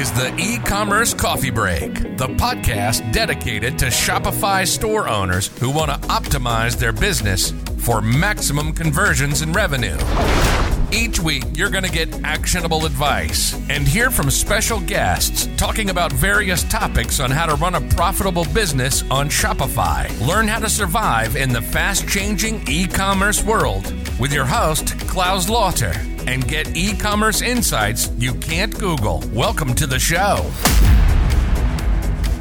is the e commerce coffee break, the podcast dedicated to Shopify store owners who want to optimize their business for maximum conversions and revenue. Each week, you're going to get actionable advice and hear from special guests talking about various topics on how to run a profitable business on Shopify. Learn how to survive in the fast changing e commerce world with your host, Klaus Lauter, and get e commerce insights you can't Google. Welcome to the show.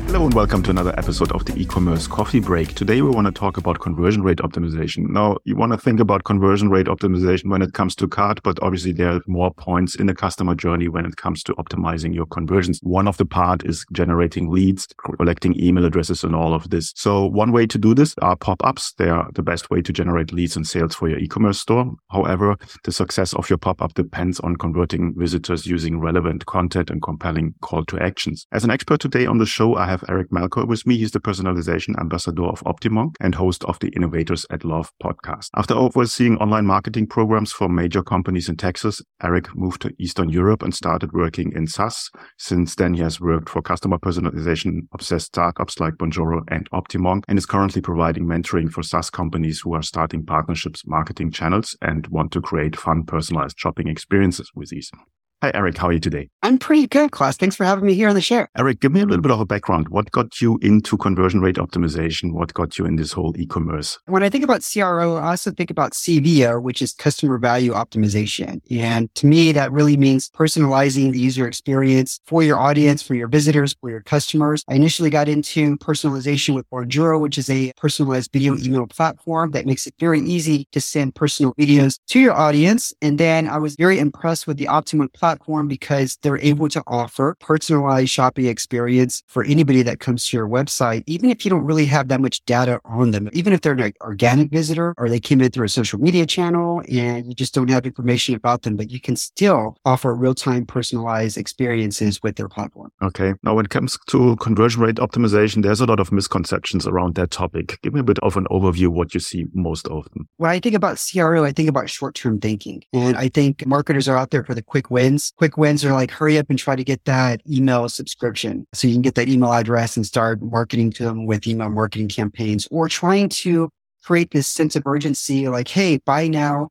Hello and welcome to another episode of the e-commerce coffee break. Today we want to talk about conversion rate optimization. Now you want to think about conversion rate optimization when it comes to cart, but obviously there are more points in the customer journey when it comes to optimizing your conversions. One of the part is generating leads, collecting email addresses and all of this. So one way to do this are pop-ups. They are the best way to generate leads and sales for your e-commerce store. However, the success of your pop-up depends on converting visitors using relevant content and compelling call to actions. As an expert today on the show, I have have Eric Melchor with me. He's the personalization ambassador of Optimonk and host of the Innovators at Love podcast. After overseeing online marketing programs for major companies in Texas, Eric moved to Eastern Europe and started working in SaaS. Since then, he has worked for customer personalization obsessed startups like Bonjoro and Optimonk and is currently providing mentoring for SaaS companies who are starting partnerships, marketing channels, and want to create fun, personalized shopping experiences with these. Hi, Eric. How are you today? I'm pretty good, Klaus. Thanks for having me here on the show. Eric, give me a little bit of a background. What got you into conversion rate optimization? What got you in this whole e-commerce? When I think about CRO, I also think about CVO, which is customer value optimization. And to me, that really means personalizing the user experience for your audience, for your visitors, for your customers. I initially got into personalization with Bonjoro, which is a personalized video email platform that makes it very easy to send personal videos to your audience. And then I was very impressed with the Optimonk platform platform because they're able to offer personalized shopping experience for anybody that comes to your website, even if you don't really have that much data on them, even if they're an organic visitor or they came in through a social media channel and you just don't have information about them, but you can still offer real time personalized experiences with their platform. Okay. Now, when it comes to conversion rate optimization, there's a lot of misconceptions around that topic. Give me a bit of an overview of what you see most often. When I think about CRO, I think about short term thinking. And I think marketers are out there for the quick wins wins. Quick wins are like hurry up and try to get that email subscription. So you can get that email address and start marketing to them with email marketing campaigns or trying to create this sense of urgency like, Hey, buy now,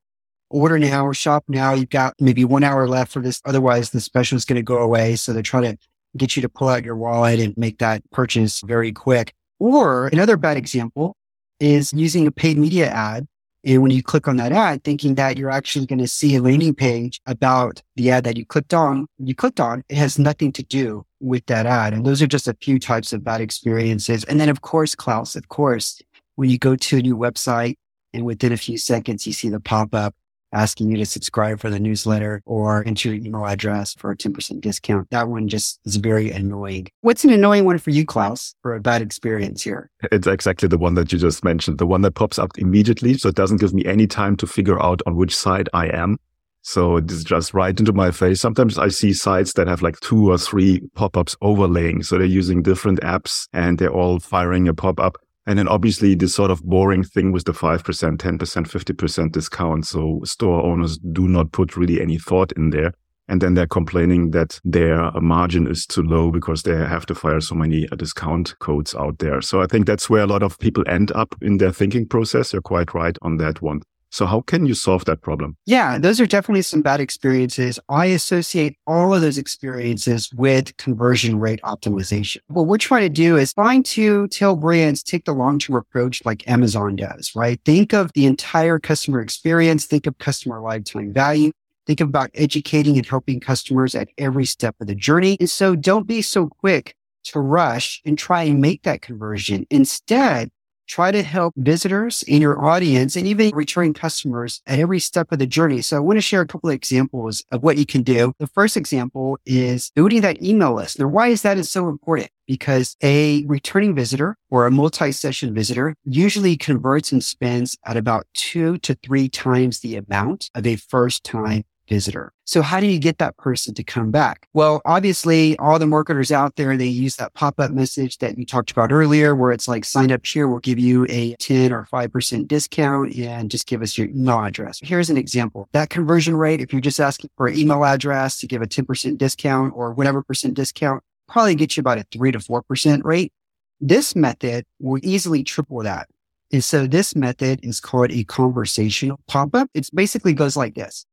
order now, shop now. You've got maybe one hour left for this. Otherwise the special is going to go away. So they're trying to get you to pull out your wallet and make that purchase very quick. Or another bad example is using a paid media ad and when you click on that ad, thinking that you're actually going to see a landing page about the ad that you clicked on, you clicked on, it has nothing to do with that ad. And those are just a few types of bad experiences. And then, of course, Klaus, of course, when you go to a new website and within a few seconds, you see the pop up asking you to subscribe for the newsletter or enter your email address for a 10% discount. That one just is very annoying. What's an annoying one for you, Klaus, for a bad experience here? It's exactly the one that you just mentioned, the one that pops up immediately. So it doesn't give me any time to figure out on which side I am. So it's just right into my face. Sometimes I see sites that have like two or three pop-ups overlaying. So they're using different apps and they're all firing a pop-up. And then obviously this sort of boring thing with the 5%, 10%, 50% discount. So store owners do not put really any thought in there. And then they're complaining that their margin is too low because they have to fire so many uh, discount codes out there. So I think that's where a lot of people end up in their thinking process. You're quite right on that one. So how can you solve that problem? Yeah, those are definitely some bad experiences. I associate all of those experiences with conversion rate optimization. What we're trying to do is trying to tell brands take the long-term approach like Amazon does, right? Think of the entire customer experience. Think of customer lifetime value. Think about educating and helping customers at every step of the journey. And so don't be so quick to rush and try and make that conversion. Instead, try to help visitors in your audience and even returning customers at every step of the journey. So I want to share a couple of examples of what you can do. The first example is building that email list. Now, why is that is so important? Because a returning visitor or a multi-session visitor usually converts and spends at about two to three times the amount of a first time visitor. So how do you get that person to come back? Well, obviously all the marketers out there, they use that pop-up message that you talked about earlier, where it's like sign up here. We'll give you a 10 or 5% discount and just give us your email address. Here's an example. That conversion rate, if you're just asking for an email address to give a 10% discount or whatever percent discount, probably get you about a three to 4% rate. This method will easily triple that. And so this method is called a conversational pop-up. It basically goes like this.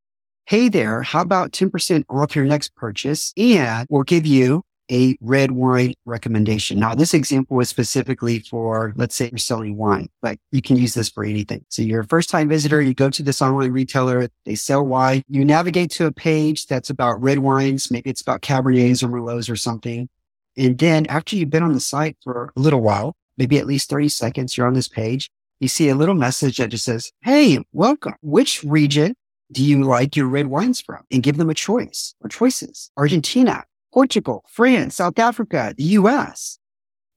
Hey there, how about 10% off your next purchase? And we'll give you a red wine recommendation. Now, this example is specifically for, let's say you're selling wine, but you can use this for anything. So you're a first time visitor. You go to this online retailer. They sell wine. You navigate to a page that's about red wines. Maybe it's about Cabernets or Merlots or something. And then after you've been on the site for a little while, maybe at least 30 seconds, you're on this page. You see a little message that just says, Hey, welcome. Which region do you like your red wines from? And give them a choice or choices. Argentina, Portugal, France, South Africa, the US.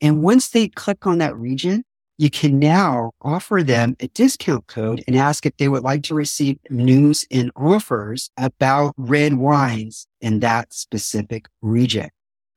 And once they click on that region, you can now offer them a discount code and ask if they would like to receive news and offers about red wines in that specific region.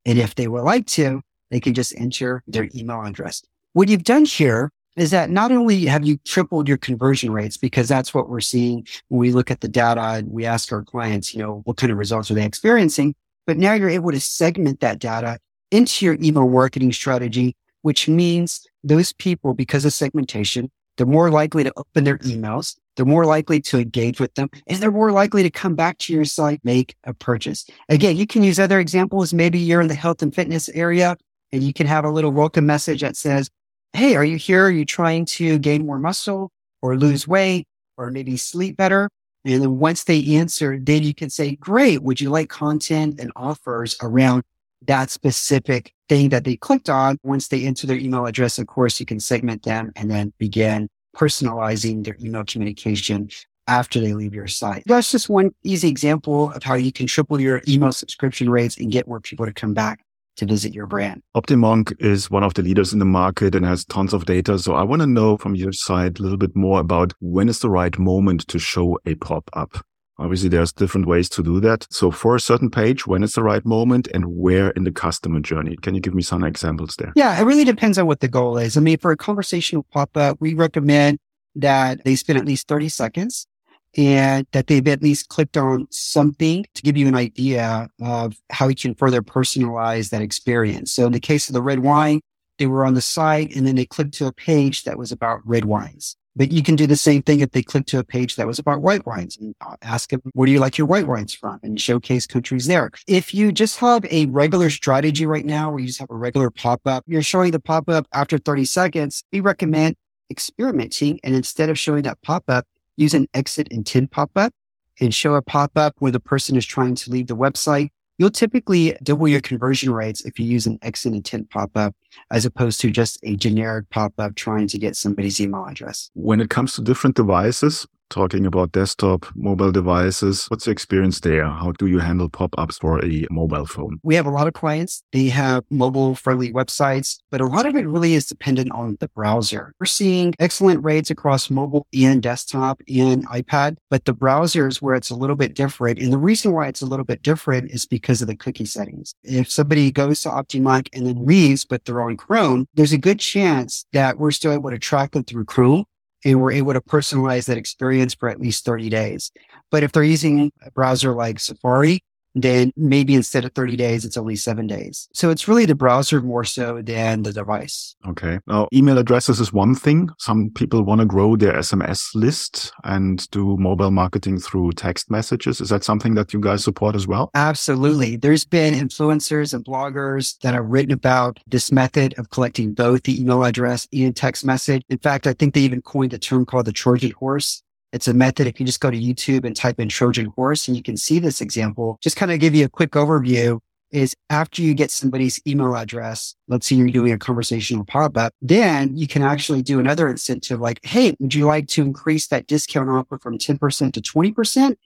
And if they would like to, they can just enter their email address. What you've done here is that not only have you tripled your conversion rates, because that's what we're seeing when we look at the data and we ask our clients, you know, what kind of results are they experiencing? But now you're able to segment that data into your email marketing strategy, which means those people, because of segmentation, they're more likely to open their emails. They're more likely to engage with them and they're more likely to come back to your site, make a purchase. Again, you can use other examples. Maybe you're in the health and fitness area and you can have a little welcome message that says, Hey, are you here? Are you trying to gain more muscle or lose weight or maybe sleep better? And then once they answer, then you can say, great. Would you like content and offers around that specific thing that they clicked on? Once they enter their email address, of course, you can segment them and then begin personalizing their email communication after they leave your site. That's just one easy example of how you can triple your email subscription rates and get more people to come back to visit your brand. Optimonk is one of the leaders in the market and has tons of data. So I want to know from your side a little bit more about when is the right moment to show a pop up. Obviously, there's different ways to do that. So for a certain page, when is the right moment and where in the customer journey? Can you give me some examples there? Yeah, it really depends on what the goal is. I mean, for a conversational pop up, we recommend that they spend at least 30 seconds and that they've at least clicked on something to give you an idea of how you can further personalize that experience. So in the case of the red wine, they were on the site and then they clicked to a page that was about red wines. But you can do the same thing if they click to a page that was about white wines and uh, ask them, where do you like your white wines from? And showcase countries there. If you just have a regular strategy right now where you just have a regular pop up, you're showing the pop up after 30 seconds, we recommend experimenting. And instead of showing that pop up, use an exit intent pop up and show a pop up where the person is trying to leave the website. You'll typically double your conversion rates if you use an exit intent pop up as opposed to just a generic pop up trying to get somebody's email address. When it comes to different devices, talking about desktop, mobile devices. What's the experience there? How do you handle pop-ups for a mobile phone? We have a lot of clients. They have mobile friendly websites, but a lot of it really is dependent on the browser. We're seeing excellent rates across mobile and desktop and iPad, but the browser is where it's a little bit different. And the reason why it's a little bit different is because of the cookie settings. If somebody goes to Optimonk and then leaves, but they're on Chrome, there's a good chance that we're still able to track them through Chrome and we're able to personalize that experience for at least 30 days. But if they're using a browser like Safari, then maybe instead of 30 days, it's only seven days. So it's really the browser more so than the device. Okay. Now, email addresses is one thing. Some people want to grow their SMS list and do mobile marketing through text messages. Is that something that you guys support as well? Absolutely. There's been influencers and bloggers that have written about this method of collecting both the email address and text message. In fact, I think they even coined a term called the Trojan horse it's a method. If you just go to YouTube and type in Trojan horse and you can see this example, just kind of give you a quick overview is after you get somebody's email address, let's say you're doing a conversational pop up, then you can actually do another incentive like, Hey, would you like to increase that discount offer from 10% to 20%?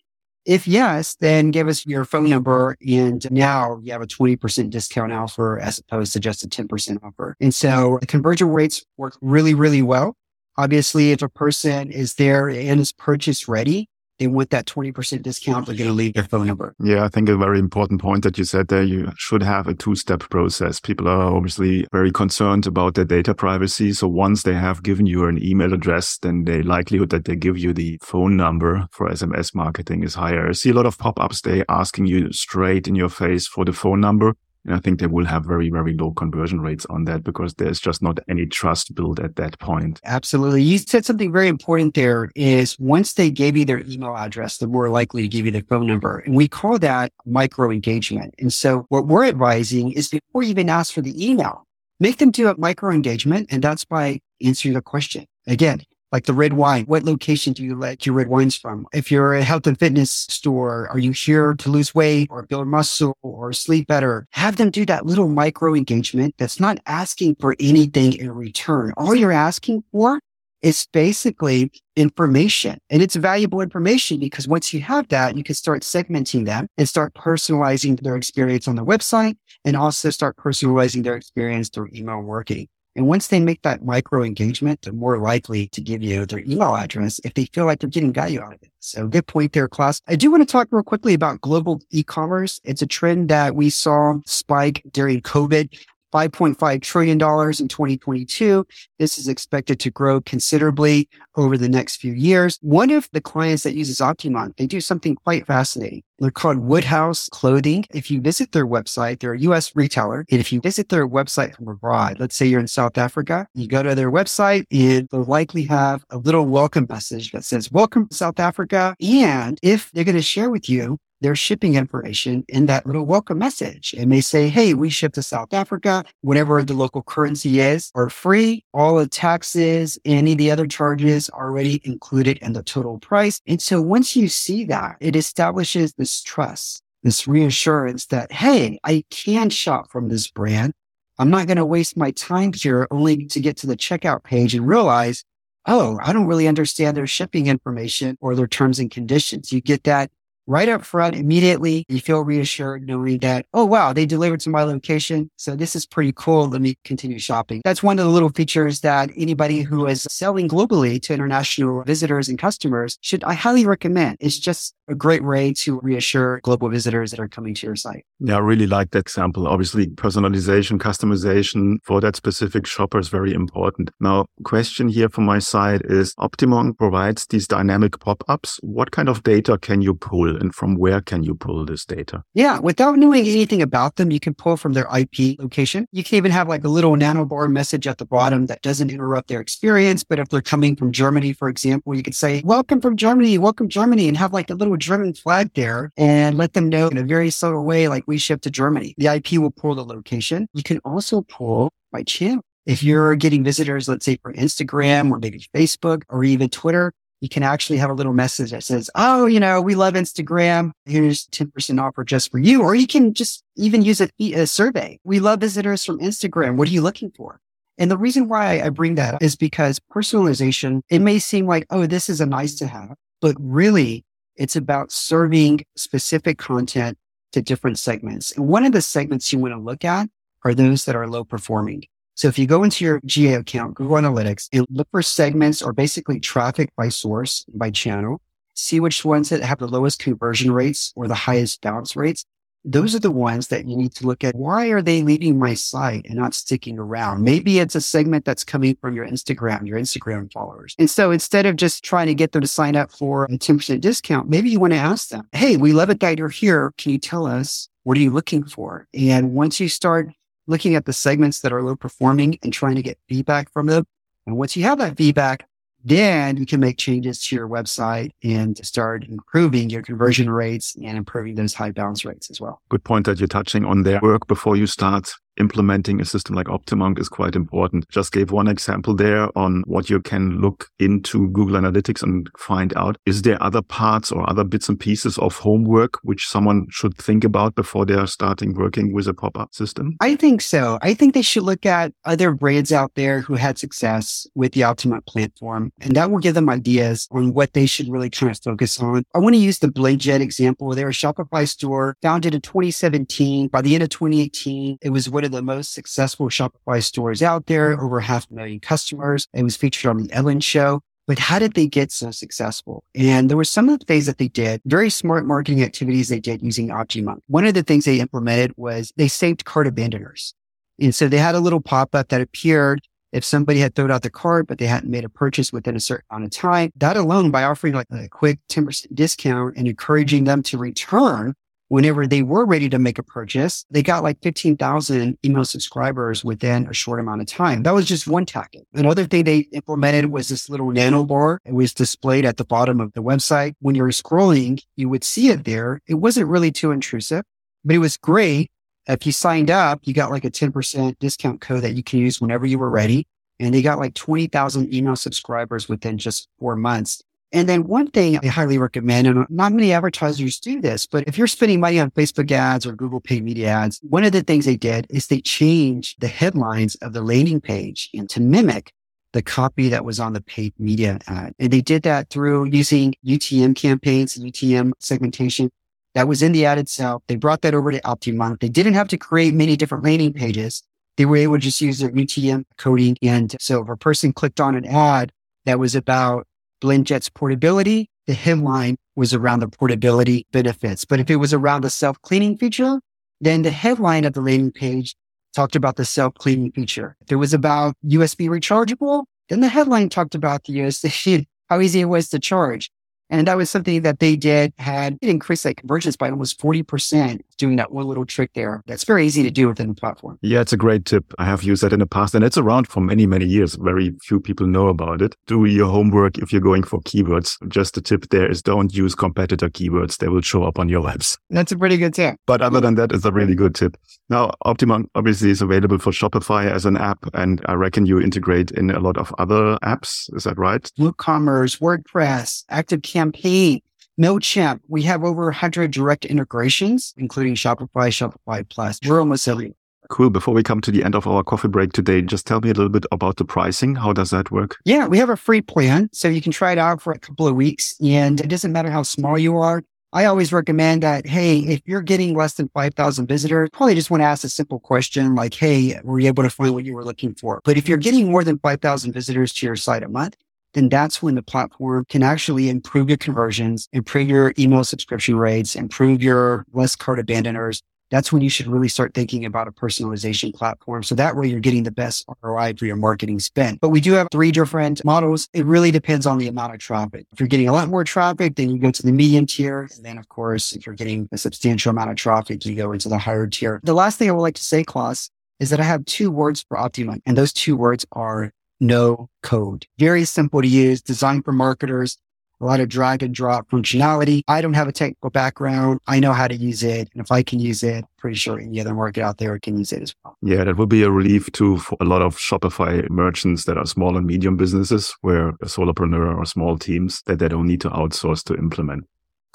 If yes, then give us your phone number. And now you have a 20% discount offer as opposed to just a 10% offer. And so the conversion rates work really, really well. Obviously, if a person is there and is purchase ready, they want that 20% discount, they're going to leave their phone number. Yeah, I think a very important point that you said there, you should have a two step process. People are obviously very concerned about their data privacy. So once they have given you an email address, then the likelihood that they give you the phone number for SMS marketing is higher. I see a lot of pop ups, they asking you straight in your face for the phone number. And I think they will have very, very low conversion rates on that because there's just not any trust built at that point. Absolutely. You said something very important there is once they gave you their email address, they're more likely to give you their phone number. And we call that micro engagement. And so what we're advising is before you even ask for the email, make them do a micro engagement. And that's by answering the question. Again, like the red wine. What location do you let your red wines from? If you're a health and fitness store, are you here to lose weight or build muscle or sleep better? Have them do that little micro engagement that's not asking for anything in return. All you're asking for is basically information and it's valuable information because once you have that, you can start segmenting them and start personalizing their experience on the website and also start personalizing their experience through email marketing. And once they make that micro engagement, they're more likely to give you their email address if they feel like they're getting value out of it. So good point there, Klaus. I do want to talk real quickly about global e-commerce. It's a trend that we saw spike during COVID. $5.5 trillion in 2022. This is expected to grow considerably over the next few years. One of the clients that uses OptiMonk, they do something quite fascinating. They're called Woodhouse Clothing. If you visit their website, they're a US retailer. And if you visit their website from abroad, let's say you're in South Africa, you go to their website and they'll likely have a little welcome message that says, welcome to South Africa. And if they're going to share with you their shipping information in that little welcome message. And they say, Hey, we ship to South Africa. Whatever the local currency is are free. All the taxes, any of the other charges already included in the total price. And so once you see that, it establishes this trust, this reassurance that, Hey, I can shop from this brand. I'm not going to waste my time here only to get to the checkout page and realize, Oh, I don't really understand their shipping information or their terms and conditions. You get that right up front immediately. You feel reassured knowing that, oh, wow, they delivered to my location. So this is pretty cool. Let me continue shopping. That's one of the little features that anybody who is selling globally to international visitors and customers should, I highly recommend. It's just a great way to reassure global visitors that are coming to your site. Yeah, I really like that example. Obviously, personalization, customization for that specific shopper is very important. Now, question here from my side is OptiMonk provides these dynamic pop-ups. What kind of data can you pull and from where can you pull this data? Yeah, without knowing anything about them, you can pull from their IP location. You can even have like a little nanobar message at the bottom that doesn't interrupt their experience. But if they're coming from Germany, for example, you could say, welcome from Germany, welcome Germany, and have like a little German flag there and let them know in a very subtle way, like we ship to Germany. The IP will pull the location. You can also pull by channel. If you're getting visitors, let's say for Instagram or maybe Facebook or even Twitter, you can actually have a little message that says, Oh, you know, we love Instagram. Here's 10% offer just for you. Or you can just even use a, a survey. We love visitors from Instagram. What are you looking for? And the reason why I bring that is because personalization, it may seem like, oh, this is a nice to have, but really it's about serving specific content to different segments. And one of the segments you want to look at are those that are low performing. So if you go into your GA account, Google Analytics, and look for segments or basically traffic by source, by channel, see which ones that have the lowest conversion rates or the highest bounce rates, those are the ones that you need to look at. Why are they leaving my site and not sticking around? Maybe it's a segment that's coming from your Instagram, your Instagram followers. And so instead of just trying to get them to sign up for a 10% discount, maybe you want to ask them, Hey, we love it that you're here. Can you tell us what are you looking for? And once you start looking at the segments that are low performing and trying to get feedback from them, and once you have that feedback, then you can make changes to your website and start improving your conversion rates and improving those high bounce rates as well. Good point that you're touching on there. Work before you start implementing a system like Optimonk is quite important. Just gave one example there on what you can look into Google Analytics and find out. Is there other parts or other bits and pieces of homework which someone should think about before they are starting working with a pop-up system? I think so. I think they should look at other brands out there who had success with the Optimonk platform, and that will give them ideas on what they should really kind of focus on. I want to use the BlendJet example. They're a Shopify store founded in 2017. By the end of 2018, it was one of the most successful Shopify stores out there, mm-hmm. over half a million customers. It was featured on the Ellen show. But how did they get so successful? And there were some of the things that they did, very smart marketing activities they did using OptiMonk. One of the things they implemented was they saved cart abandoners. And so they had a little pop up that appeared if somebody had thrown out the cart, but they hadn't made a purchase within a certain amount of time. That alone, by offering like a quick 10% discount and encouraging them to return whenever they were ready to make a purchase, they got like 15,000 email subscribers within a short amount of time. That was just one tactic. Another thing they implemented was this little nano bar. It was displayed at the bottom of the website. When you were scrolling, you would see it there. It wasn't really too intrusive, but it was great. If you signed up, you got like a 10% discount code that you can use whenever you were ready. And they got like 20,000 email subscribers within just four months. And then one thing I highly recommend, and not many advertisers do this, but if you're spending money on Facebook ads or Google paid media ads, one of the things they did is they changed the headlines of the landing page and to mimic the copy that was on the paid media ad. And they did that through using UTM campaigns, and UTM segmentation that was in the ad itself. They brought that over to OptiMonk. They didn't have to create many different landing pages. They were able to just use their UTM coding. And so if a person clicked on an ad that was about BlendJet's portability, the headline was around the portability benefits. But if it was around the self cleaning feature, then the headline of the landing page talked about the self cleaning feature. If it was about USB rechargeable, then the headline talked about the USB, how easy it was to charge. And that was something that they did had it increased that conversions by almost 40% doing that one little trick there. That's very easy to do within the platform. Yeah, it's a great tip. I have used that in the past and it's around for many, many years. Very few people know about it. Do your homework if you're going for keywords. Just a tip there is don't use competitor keywords. They will show up on your webs. That's a pretty good tip. But other than that, it's a really good tip. Now, OptiMonk obviously is available for Shopify as an app, and I reckon you integrate in a lot of other apps. Is that right? WooCommerce, WordPress, Active Campaign, MailChimp. We have over 100 direct integrations, including Shopify, Shopify Plus. We're almost everywhere. Cool. Before we come to the end of our coffee break today, just tell me a little bit about the pricing. How does that work? Yeah, we have a free plan. So you can try it out for a couple of weeks. And it doesn't matter how small you are. I always recommend that, hey, if you're getting less than 5,000 visitors, probably just want to ask a simple question like, hey, were you able to find what you were looking for? But if you're getting more than 5,000 visitors to your site a month, then that's when the platform can actually improve your conversions, improve your email subscription rates, improve your less cart abandoners, that's when you should really start thinking about a personalization platform. So that way you're getting the best ROI for your marketing spend. But we do have three different models. It really depends on the amount of traffic. If you're getting a lot more traffic, then you go to the medium tier. And then of course, if you're getting a substantial amount of traffic, you go into the higher tier. The last thing I would like to say, Klaus, is that I have two words for OptiMonk, and those two words are no code. Very simple to use, designed for marketers a lot of drag and drop functionality. I don't have a technical background. I know how to use it. And if I can use it, pretty sure any other market out there can use it as well. Yeah, that would be a relief too for a lot of Shopify merchants that are small and medium businesses where a solopreneur or small teams that they don't need to outsource to implement.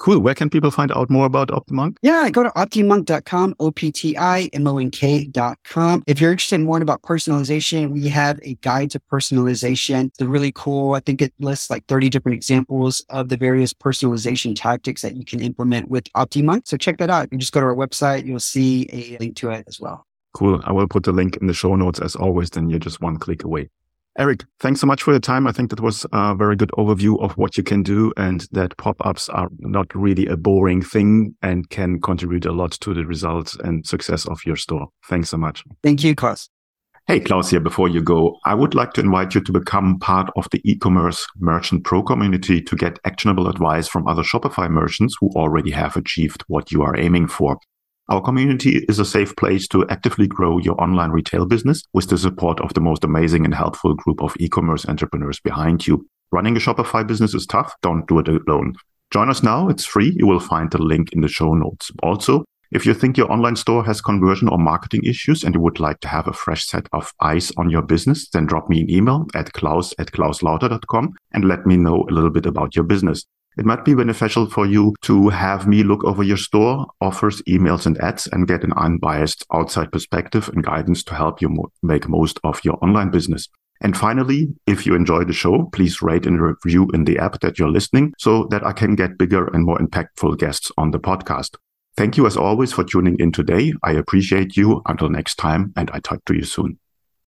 Cool. Where can people find out more about OptiMonk? Yeah, go to optimonk.com, O-P-T-I-M-O-N-K.com. If you're interested in more about personalization, we have a guide to personalization. It's really cool. I think it lists like 30 different examples of the various personalization tactics that you can implement with OptiMonk. So check that out. You just go to our website, you'll see a link to it as well. Cool. I will put the link in the show notes as always. Then you're just one click away. Eric, thanks so much for your time. I think that was a very good overview of what you can do and that pop-ups are not really a boring thing and can contribute a lot to the results and success of your store. Thanks so much. Thank you, Klaus. Hey, Klaus here. Before you go, I would like to invite you to become part of the e-commerce merchant pro community to get actionable advice from other Shopify merchants who already have achieved what you are aiming for. Our community is a safe place to actively grow your online retail business with the support of the most amazing and helpful group of e-commerce entrepreneurs behind you. Running a Shopify business is tough. Don't do it alone. Join us now. It's free. You will find the link in the show notes. Also, if you think your online store has conversion or marketing issues and you would like to have a fresh set of eyes on your business, then drop me an email at klaus at klauslauter.com and let me know a little bit about your business. It might be beneficial for you to have me look over your store, offers, emails, and ads and get an unbiased outside perspective and guidance to help you mo- make most of your online business. And finally, if you enjoy the show, please rate and review in the app that you're listening so that I can get bigger and more impactful guests on the podcast. Thank you as always for tuning in today. I appreciate you. Until next time, and I talk to you soon.